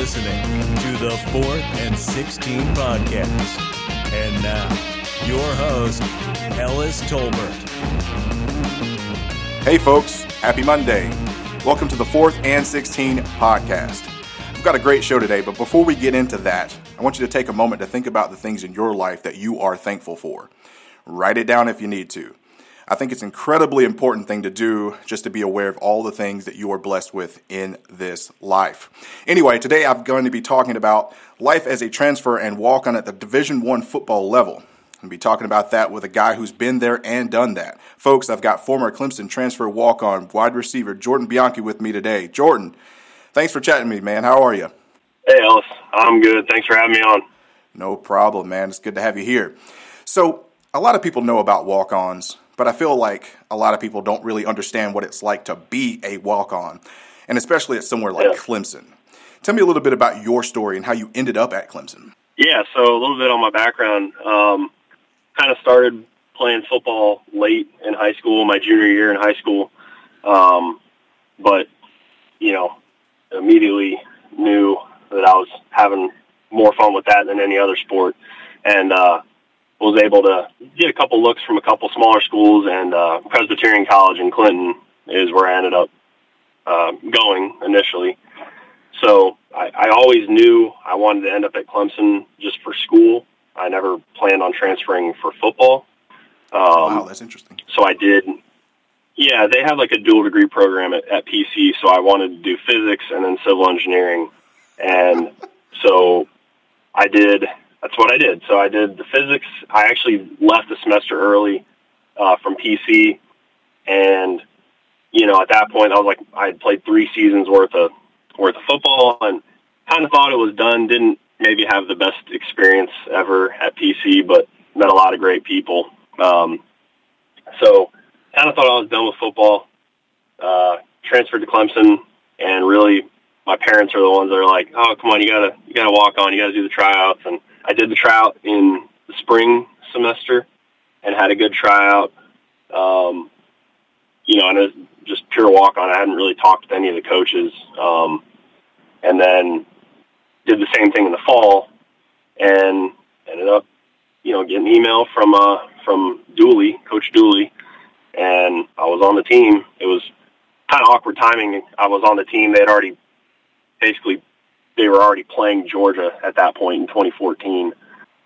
listening to the Fourth and 16 podcast. And now, your host, Ellis Tolbert. Hey, folks, happy Monday. Welcome to the Fourth and 16 podcast. We've got a great show today, but before we get into that, I want you to take a moment to think about the things in your life that you are thankful for. Write it down if you need to. I think it's an incredibly important thing to do just to be aware of all the things that you are blessed with in this life. Anyway, today I'm going to be talking about life as a transfer and walk on at the Division 1 football level. I'll be talking about that with a guy who's been there and done that. Folks, I've got former Clemson transfer walk on wide receiver Jordan Bianchi with me today. Jordan, thanks for chatting with me, man. How are you? Hey, Ellis. I'm good. Thanks for having me on. No problem, man. It's good to have you here. So, a lot of people know about walk ons, but I feel like a lot of people don't really understand what it's like to be a walk on, and especially at somewhere like yeah. Clemson. Tell me a little bit about your story and how you ended up at Clemson. Yeah, so a little bit on my background. Um, kind of started playing football late in high school, my junior year in high school. Um, but, you know, immediately knew that I was having more fun with that than any other sport. And, uh, was able to get a couple looks from a couple smaller schools, and uh, Presbyterian College in Clinton is where I ended up uh, going initially. So I, I always knew I wanted to end up at Clemson just for school. I never planned on transferring for football. Um, wow, that's interesting. So I did. Yeah, they have like a dual degree program at, at PC. So I wanted to do physics and then civil engineering, and so I did that's what I did. So I did the physics. I actually left a semester early uh, from PC, and you know, at that point, I was like, I had played three seasons worth of worth of football, and kind of thought it was done. Didn't maybe have the best experience ever at PC, but met a lot of great people. Um, so, kind of thought I was done with football. Uh, transferred to Clemson, and really, my parents are the ones that are like, "Oh, come on, you gotta you gotta walk on, you gotta do the tryouts," and I did the tryout in the spring semester and had a good tryout. Um, you know, and it was just pure walk on. I hadn't really talked to any of the coaches. Um, and then did the same thing in the fall and ended up, you know, getting an email from, uh, from Dooley, Coach Dooley, and I was on the team. It was kind of awkward timing. I was on the team. They had already basically they were already playing Georgia at that point in 2014.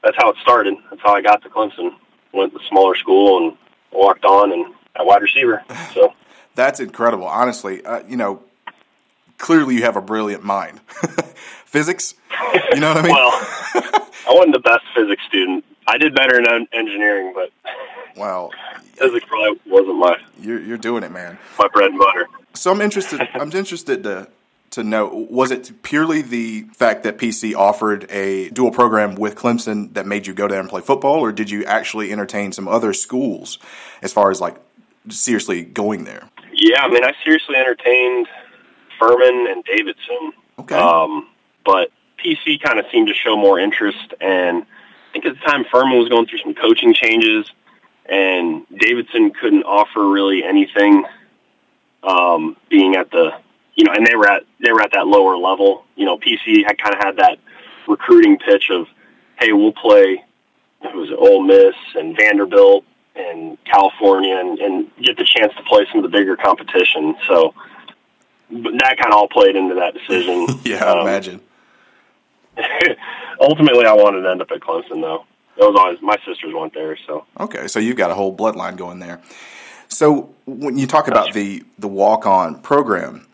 That's how it started. That's how I got to Clemson. Went to smaller school and walked on and at wide receiver. So that's incredible. Honestly, uh, you know, clearly you have a brilliant mind. physics, you know what I mean? well, I wasn't the best physics student. I did better in engineering, but wow, physics probably wasn't my. You're you're doing it, man. My bread and butter. So I'm interested. I'm interested to to know was it purely the fact that PC offered a dual program with Clemson that made you go there and play football, or did you actually entertain some other schools as far as like seriously going there? Yeah, I mean, I seriously entertained Furman and Davidson. Okay. Um, but PC kind of seemed to show more interest, and I think at the time Furman was going through some coaching changes, and Davidson couldn't offer really anything. Um, being at the you know, and they were at they were at that lower level. You know, PC had kind of had that recruiting pitch of, hey, we'll play. It was Ole Miss and Vanderbilt and California, and, and get the chance to play some of the bigger competition. So, but that kind of all played into that decision. yeah, um, imagine. ultimately, I wanted to end up at Clemson, though. It was always my sisters went there, so okay. So you've got a whole bloodline going there. So when you talk about the the walk on program,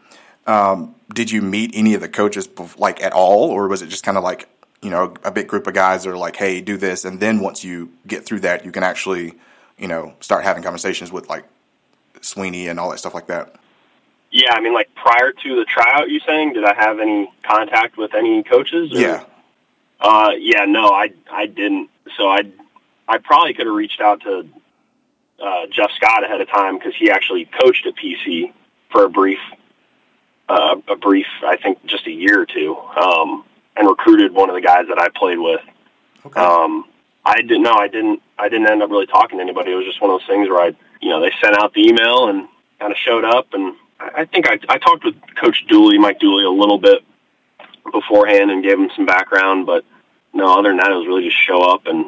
um, did you meet any of the coaches like at all, or was it just kind of like you know a big group of guys that are like, "Hey, do this," and then once you get through that, you can actually you know start having conversations with like Swinney and all that stuff like that. Yeah, I mean, like prior to the tryout, you saying, did I have any contact with any coaches? Or? Yeah. Uh, yeah, no, I I didn't. So I I probably could have reached out to uh, Jeff Scott ahead of time because he actually coached at PC for a brief uh, a brief, I think, just a year or two, um, and recruited one of the guys that I played with. Okay. Um, I didn't know. I didn't. I didn't end up really talking to anybody. It was just one of those things where I, you know, they sent out the email and kind of showed up, and I, I think I, I talked with Coach Dooley, Mike Dooley, a little bit beforehand and gave him some background, but no, other than that, it was really just show up and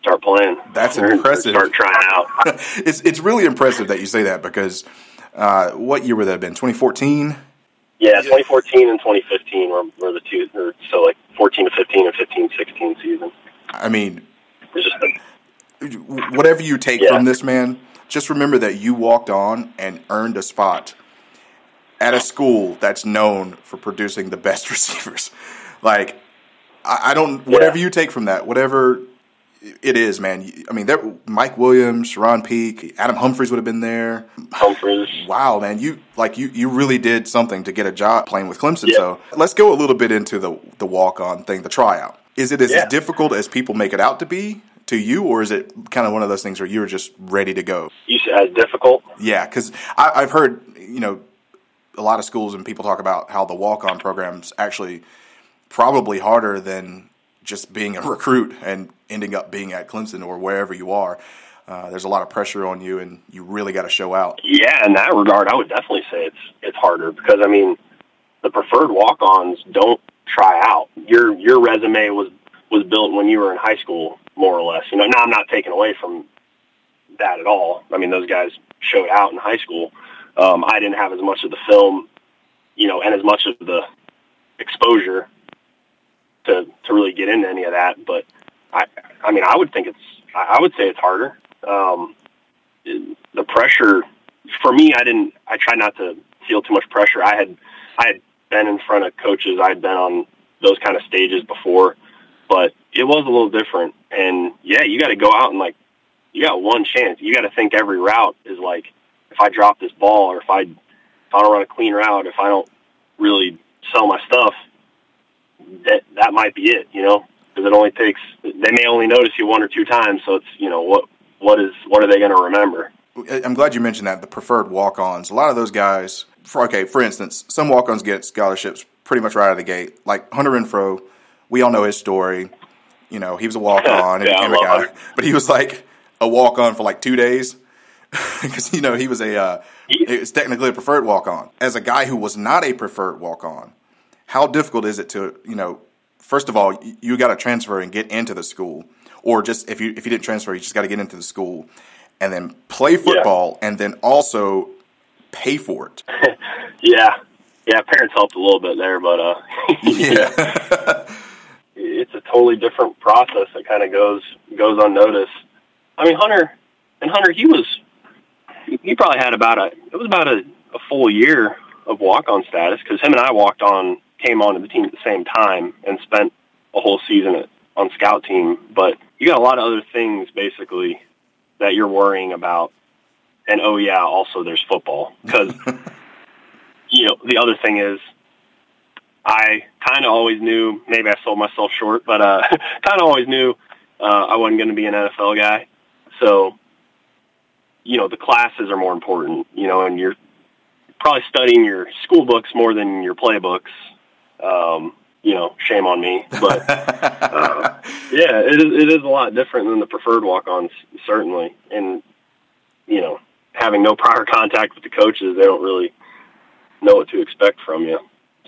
start playing. That's Or impressive. Start trying out. it's it's really impressive that you say that because uh, what year would that have been? 2014. Yeah, 2014 and 2015 were, were the two, or so like 14 to 15 and 15 16 season. I mean, just whatever you take Yeah. from this man, just remember that you walked on and earned a spot at a school that's known for producing the best receivers. Like, I, I don't. Whatever Yeah. you take from that, whatever it is, man. I mean, there, Mike Williams, Charone Peake, Adam Humphries would have been there. Humphries. Wow, man, you like you you really did something to get a job playing with Clemson. Yeah. So let's go a little bit into the the walk on thing, the tryout. Is it as Yeah. difficult as people make it out to be to you, or is it kind of one of those things where you're just ready to go? You said as difficult. Yeah, because I've heard you know a lot of schools and people talk about how the walk on program's actually probably harder than just being a recruit and ending up being at Clemson or wherever you are. Uh, there's a lot of pressure on you, and you really got to show out. Yeah, in that regard, I would definitely say it's it's harder because I mean, the preferred walk-ons don't try out. Your your resume was was built when you were in high school, more or less. You know, now I'm not taking away from that at all. I mean, those guys showed out in high school. Um, I didn't have as much of the film, you know, and as much of the exposure to to really get into any of that. But I, I mean, I would think it's, I I would say it's harder. Um, the pressure for me, I didn't. I try not to feel too much pressure. I had, I had been in front of coaches. I'd been on those kind of stages before, but it was a little different. And yeah, you got to go out and like, you got one chance. You got to think every route is like, if I drop this ball or if I, if I don't run a clean route, if I don't really sell my stuff, that that might be it. You know, because it only takes. They may only notice you one or two times, so it's you know what what is what are they going to remember? I'm glad you mentioned that the preferred walk-ons. A lot of those guys, for okay, for instance, some walk-ons get scholarships pretty much right out of the gate. Like Hunter Renfrow, we all know his story. You know, he was a walk-on and Yeah, became a guy, Hunter. but he was like a walk-on for like two days because you know he was a uh, it was technically a preferred walk-on. As a guy who was not a preferred walk-on, how difficult is it to you know? First of all, you, got to transfer and get into the school, or just if you if you didn't transfer, you just got to get into the school and then play football and then also pay for it. Yeah, yeah. Parents helped a little bit there, but uh, Yeah. it's a totally different process that kind of goes goes unnoticed. I mean, Hunter and Hunter, he was he, he probably had about a it was about a, a full year of walk on status because him and I walked on came onto the team at the same time and spent a whole season at, on scout team. But you got a lot of other things basically that you're worrying about. And oh yeah, also there's football because you know the other thing is I kind of always knew, maybe I sold myself short, but uh, kind of always knew uh, I wasn't going to be an NFL guy. So, you know, the classes are more important, you know, and you're probably studying your school books more than your playbooks. Um, you know, shame on me, but uh, yeah, it is, it is a lot different than the preferred walk-ons, certainly. And, you know, having no prior contact with the coaches, they don't really know what to expect from you.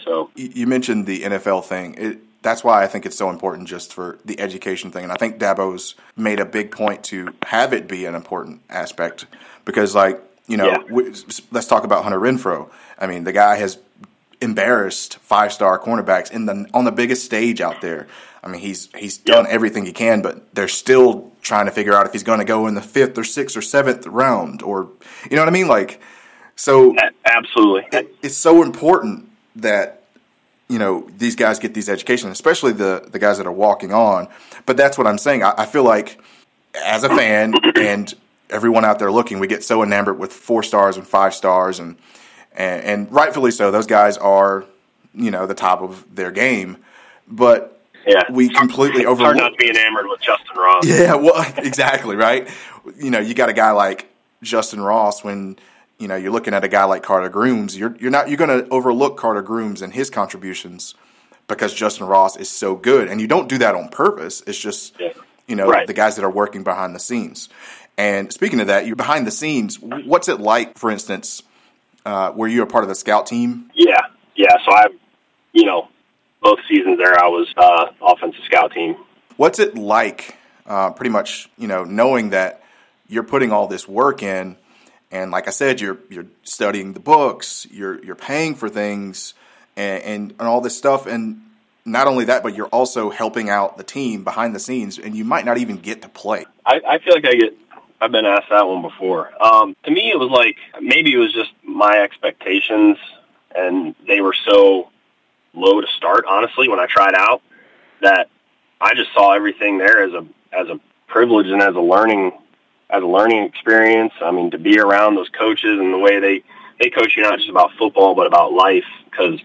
So, You mentioned the NFL thing. It, that's why I think it's so important just for the education thing. And I think Dabo's made a big point to have it be an important aspect because, like, you know, Yeah. we, let's talk about Hunter Renfrow. I mean, the guy has embarrassed five star cornerbacks in the on the biggest stage out there. I mean, he's he's done everything he can, but they're still trying to figure out if he's going to go in the fifth or sixth or seventh round, or you know what I mean. Like, so absolutely. it, it's so important that you know these guys get these education, especially the the guys that are walking on. But that's what I'm saying. I, I feel like as a fan and everyone out there looking, we get so enamored with four stars and five stars, and and, and rightfully so. Those guys are you know the top of their game, but Yeah. we completely It's hard not to be enamored with Justyn Ross. Yeah, well, exactly right. You know, you got a guy like Justyn Ross when you know you're looking at a guy like Carter Grooms. You're you're not you're going to overlook Carter Grooms and his contributions because Justyn Ross is so good, and you don't do that on purpose. It's just Yeah. you know Right. the guys that are working behind the scenes. And speaking of that, you're behind the scenes. What's it like, for instance, uh, were you a part of the scout team? Yeah, yeah. So I, you know, both seasons there, I was uh, offensive scout team. What's it like, uh, pretty much, you know, knowing that you're putting all this work in, and like I said, you're you're studying the books, you're you're paying for things, and, and, and all this stuff, and not only that, but you're also helping out the team behind the scenes, and you might not even get to play. I, I feel like I get. I've been asked that one before. Um, to me, it was like maybe it was just my expectations, and they were so low to start. Honestly, when I tried out, that I just saw everything there as a as a privilege and as a learning as a learning experience. I mean, to be around those coaches and the way they they coach you not just about football but about life. Because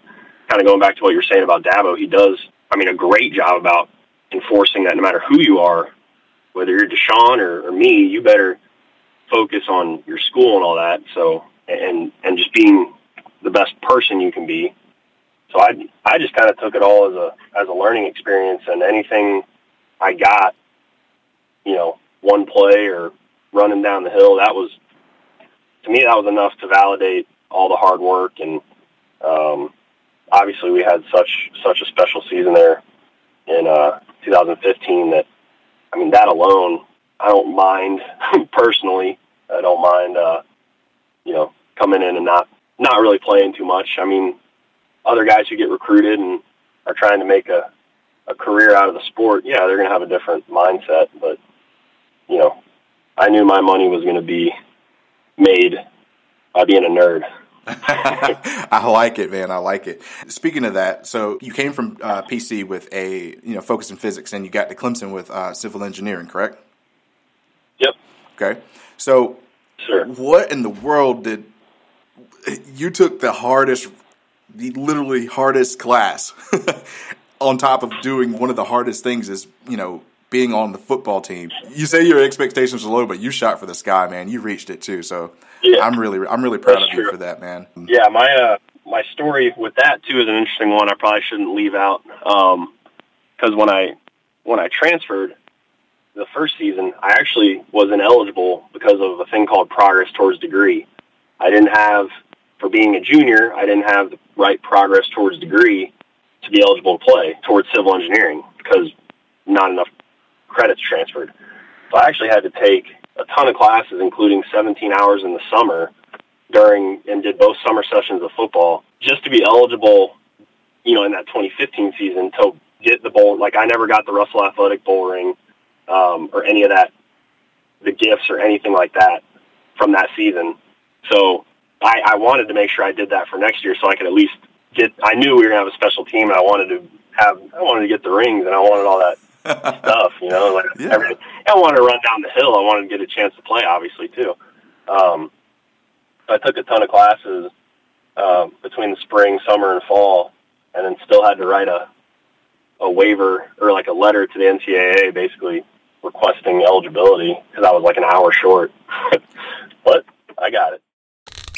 kind of going back to what you're saying about Dabo, he does. I mean, a great job about enforcing that. No matter who you are, whether you're Deshaun or, or me, you better focus on your school and all that. So and and just being the best person you can be. So I I just kind of took it all as a as a learning experience, and anything I got, you know, one play or running down the hill, that was to me that was enough to validate all the hard work and um, obviously we had such such a special season there in uh, 2015 that I mean that alone I don't mind personally. I don't mind uh, you know coming in and not not really playing too much. I mean other guys who get recruited and are trying to make a a career out of the sport yeah they're going to have a different mindset. But you know I knew my money was going to be made by being a nerd I like it, man. I like it. Speaking of that, so you came from uh, PC with a you know focus in physics, and you got to Clemson with uh, civil engineering, correct? Yep. Okay. So, sure. what in the world did you took the hardest, the literally hardest class, on top of doing one of the hardest things is you know being on the football team. You say your expectations are low, but you shot for the sky, man. You reached it too. So yeah. I'm really, I'm really proud of you true. for that, man. Yeah, my uh, my story with that too is an interesting one. I probably shouldn't leave out because um, when I when I transferred the first season, I actually was ineligible because of a thing called progress towards degree. I didn't have for being a junior, I didn't have the right progress towards degree to be eligible to play towards civil engineering because not enough credits transferred. So I actually had to take a ton of classes, including 17 hours in the summer during and did both summer sessions of football just to be eligible, you know, in that 2015 season to get the bowl. Like I never got the Russell Athletic Bowl ring um, or any of that, the gifts or anything like that from that season. So I, I wanted to make sure I did that for next year so I could at least get. I knew we were gonna have a special team, and I wanted to have. I wanted to get the rings, and I wanted all that stuff, you know, like yeah. everything. I wanted to run down the hill. I wanted to get a chance to play, obviously, too. Um, I took a ton of classes uh, between the spring, summer, and fall, and then still had to write a a waiver or like a letter to the NCAA, basically requesting eligibility because I was like an hour short. but I got it.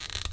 you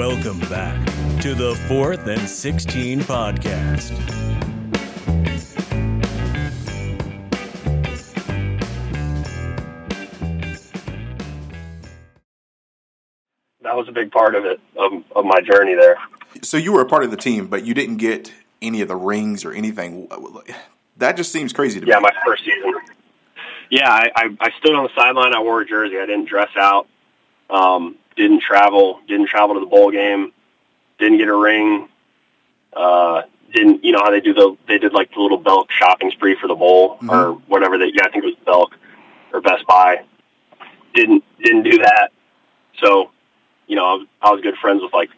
Welcome back to the Fourth and 16 podcast. That was a big part of it, of, of my journey there. So you were a part of the team, but you didn't get any of the rings or anything. That just seems crazy to yeah, me. Yeah, my first season. Yeah, I, I, I stood on the sideline. I wore a jersey. I didn't dress out. Um, didn't travel, didn't travel to the bowl game. didn't get a ring. Uh, didn't you know how they do the they did like the little Belk shopping spree for the bowl mm-hmm. or whatever that yeah I think it was Belk or Best Buy. Didn't didn't do that. So, you know, I was, I was good friends with like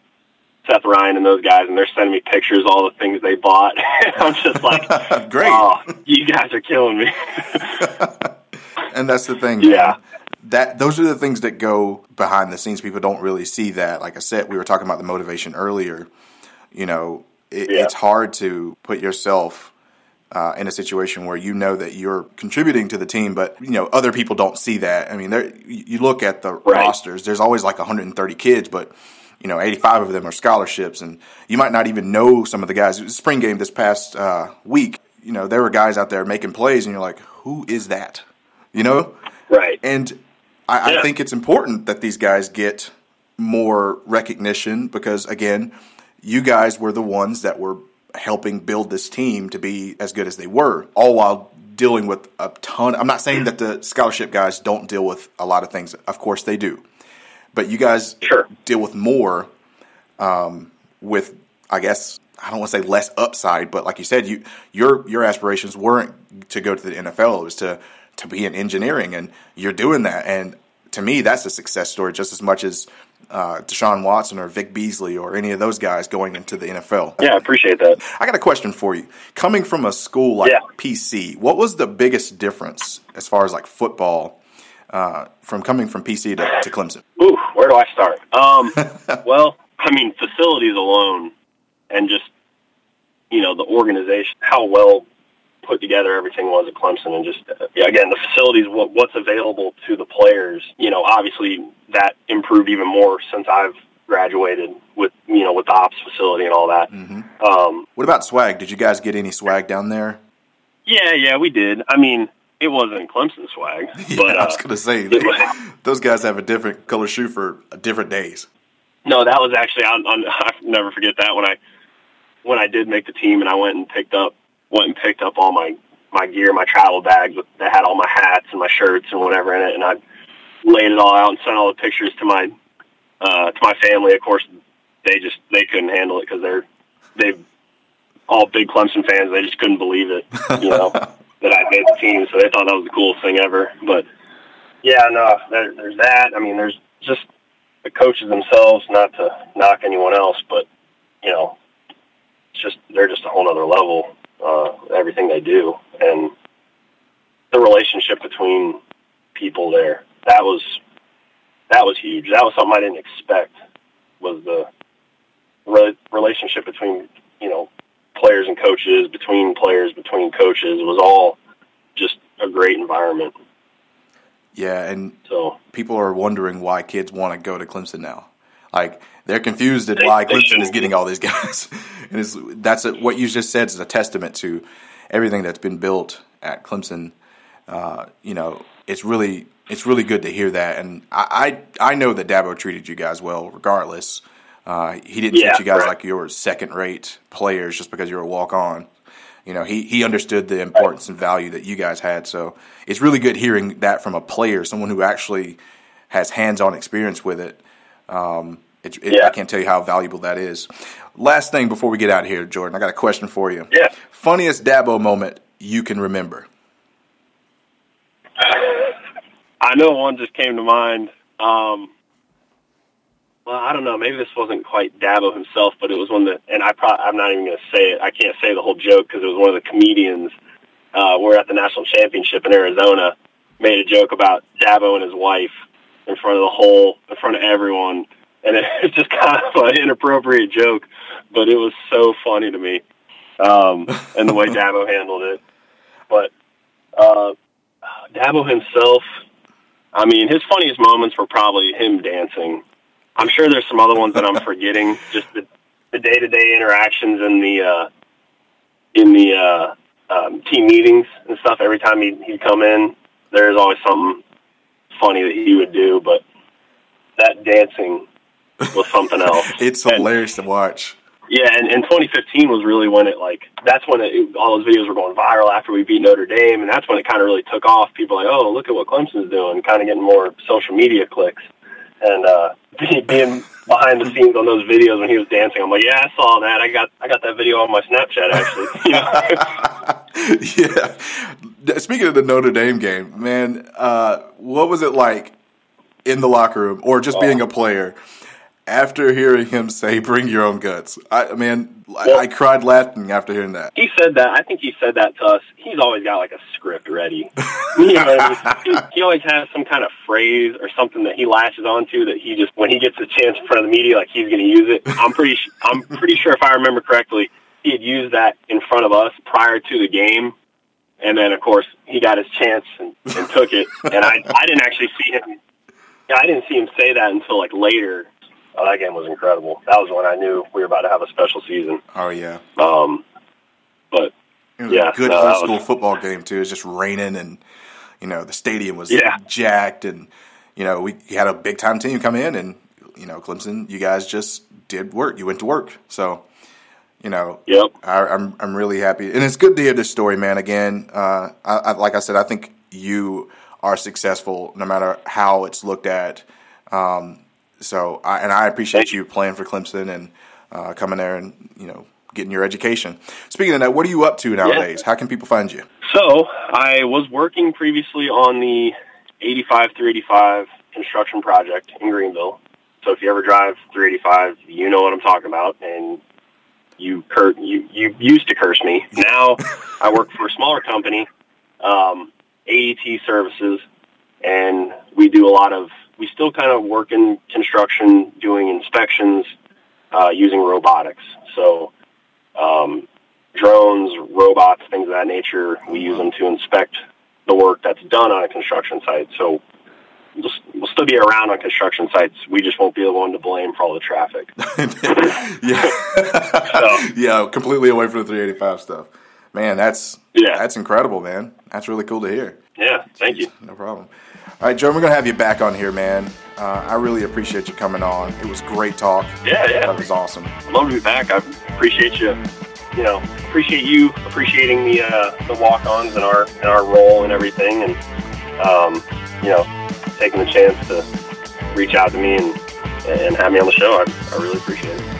Seth Ryan and those guys, and they're sending me pictures all the things they bought. I'm just like, great, oh, you guys are killing me. and that's the thing, yeah. That those are the things that go behind the scenes. People don't really see that. Like I said, we were talking about the motivation earlier. You know, it, yeah. it's hard to put yourself uh, in a situation where you know that you're contributing to the team, but you know other people don't see that. I mean, you look at the right. rosters. There's always like 130 kids, but you know 85 of them are scholarships, and you might not even know some of the guys. Spring game this past uh, week, you know there were guys out there making plays, and you're like, who is that? You know, right? And I, yeah. I think it's important that these guys get more recognition because again you guys were the ones that were helping build this team to be as good as they were, all while dealing with a ton. I'm not saying that the scholarship guys don't deal with a lot of things. Of course they do, but you guys sure. deal with more. Um, with I guess I don't want to say less upside, but like you said, you your your aspirations weren't to go to the NFL. It was to to be in engineering, and you're doing that. And to me, that's a success story just as much as uh, Deshaun Watson or Vic Beasley or any of those guys going into the NFL. Yeah, I appreciate that. I got a question for you. Coming from a school like yeah. PC, what was the biggest difference as far as like football uh, from coming from PC to, to Clemson? Ooh, where do I start? Um, well, I mean, facilities alone and just, you know, the organization, how well put together everything was at Clemson, and just yeah, again the facilities, what, what's available to the players. You know, obviously that improved even more since I've graduated with you know with the ops facility and all that. Mm-hmm. Um, what about swag? Did you guys get any swag down there? Yeah, yeah, we did. I mean, it wasn't Clemson swag. yeah, but, I was uh, going to say they, those guys have a different color shoe for different days. No, that was actually I'll, I'll, I'll never forget that when I when I did make the team and I went and picked up went and picked up all my my gear, my travel bags that had all my hats and my shirts and whatever in it, and I laid it all out and sent all the pictures to my uh, to my family. Of course, they just they couldn't handle it because they're they all big Clemson fans. They just couldn't believe it, you know, that I made the team. So they thought that was the coolest thing ever. But yeah, no, there, there's that. I mean, there's just the coaches themselves. Not to knock anyone else, but you know, it's just they're just a whole other level uh, everything they do, and the relationship between people there. That was that was huge. That was something I didn't expect. Was the re- relationship between you know players and coaches, between players, between coaches was all just a great environment. Yeah, and so people are wondering why kids want to go to Clemson now. Like they're confused at why Clemson is getting all these guys, and it's, that's a, what you just said is a testament to everything that's been built at Clemson. Uh, you know, it's really it's really good to hear that, and I I, I know that Dabo treated you guys well, regardless. Uh, he didn't yeah, treat you guys right. like you were second rate players just because you were a walk on. You know, he, he understood the importance and value that you guys had. So it's really good hearing that from a player, someone who actually has hands on experience with it. Um, it, it, yeah. I can't tell you how valuable that is. Last thing before we get out of here, Jordan, I got a question for you. Yeah. Funniest Dabo moment you can remember? I know one just came to mind. Um, well, I don't know. Maybe this wasn't quite Dabo himself, but it was one that, and I pro- I'm not even going to say it. I can't say the whole joke because it was one of the comedians. Uh, we're at the national championship in Arizona. Made a joke about Dabo and his wife in front of the whole, in front of everyone and it's just kind of an inappropriate joke, but it was so funny to me, um, and the way Dabo handled it. But uh, Dabo himself, I mean, his funniest moments were probably him dancing. I'm sure there's some other ones that I'm forgetting. Just the the day to day interactions in the uh, in the uh, um, team meetings and stuff. Every time he'd, he'd come in, there's always something funny that he would do. But that dancing was something else. it's hilarious to watch. Yeah, and, and 2015 was really when it like that's when it, all those videos were going viral after we beat Notre Dame, and that's when it kind of really took off. People like, oh, look at what Clemson's doing, kind of getting more social media clicks, and uh, being behind the scenes on those videos when he was dancing. I'm like, yeah, I saw that. I got I got that video on my Snapchat actually. yeah. Speaking of the Notre Dame game, man, uh, what was it like in the locker room or just oh. being a player? after hearing him say "Bring your own guts." I, mean, well, I, I, cried laughing after hearing that. He said that. I think he said that to us. He's always got like a script ready. you know, he, he, always has some kind of phrase or something that he latches onto that he just when he gets a chance in front of the media, like he's going to use it. I'm pretty. I'm pretty sure if I remember correctly, he had used that in front of us prior to the game. And then, of course, he got his chance and, and took it. And I, I didn't actually see him. I didn't see him say that until like later Oh, that game was incredible. That was when I knew we were about to have a special season. Oh yeah. Um, but it was yeah, a good no, old school was... football game too. It was just raining, and you know the stadium was yeah. jacked, and you know we had a big time team come in, and you know Clemson, you guys just did work. You went to work, so you know, yep. I, am I'm, I'm really happy, and it's good to hear this story, man. Again, uh, I, I, like I said, I think you are successful no matter how it's looked at. Um, so, I, and I appreciate you playing for Clemson and uh, coming there and you know getting your education. Speaking of that, what are you up to nowadays? Yeah. How can people find you? So, I was working previously on the 85 385 construction project in Greenville. So, if you ever drive 385, you know what I'm talking about, and you cur- you you used to curse me. Now, I work for a smaller company, um, AET Services, and we do a lot of we still kind of work in construction, doing inspections uh, using robotics. So um, drones, robots, things of that nature. We use them to inspect the work that's done on a construction site. So we'll, we'll still be around on construction sites. We just won't be the one to blame for all the traffic. yeah, so, yeah, completely away from the 385 stuff. Man, that's yeah, that's incredible, man. That's really cool to hear. Yeah, thank Jeez, you. No problem. All right, Joe, we're gonna have you back on here, man. Uh, I really appreciate you coming on. It was great talk. Yeah, yeah, that was awesome. I'd love to be back. I appreciate you. You know, appreciate you appreciating the uh, the walk-ons and our and our role and everything, and um, you know, taking the chance to reach out to me and and have me on the show. I, I really appreciate it.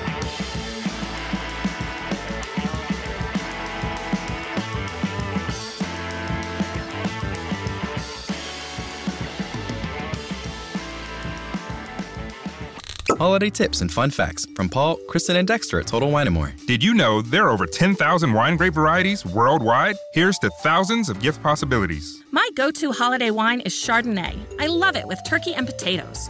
Holiday tips and fun facts from Paul, Kristen, and Dexter at Total Wine & More. Did you know there are over 10,000 wine grape varieties worldwide? Here's to thousands of gift possibilities. My go-to holiday wine is Chardonnay. I love it with turkey and potatoes.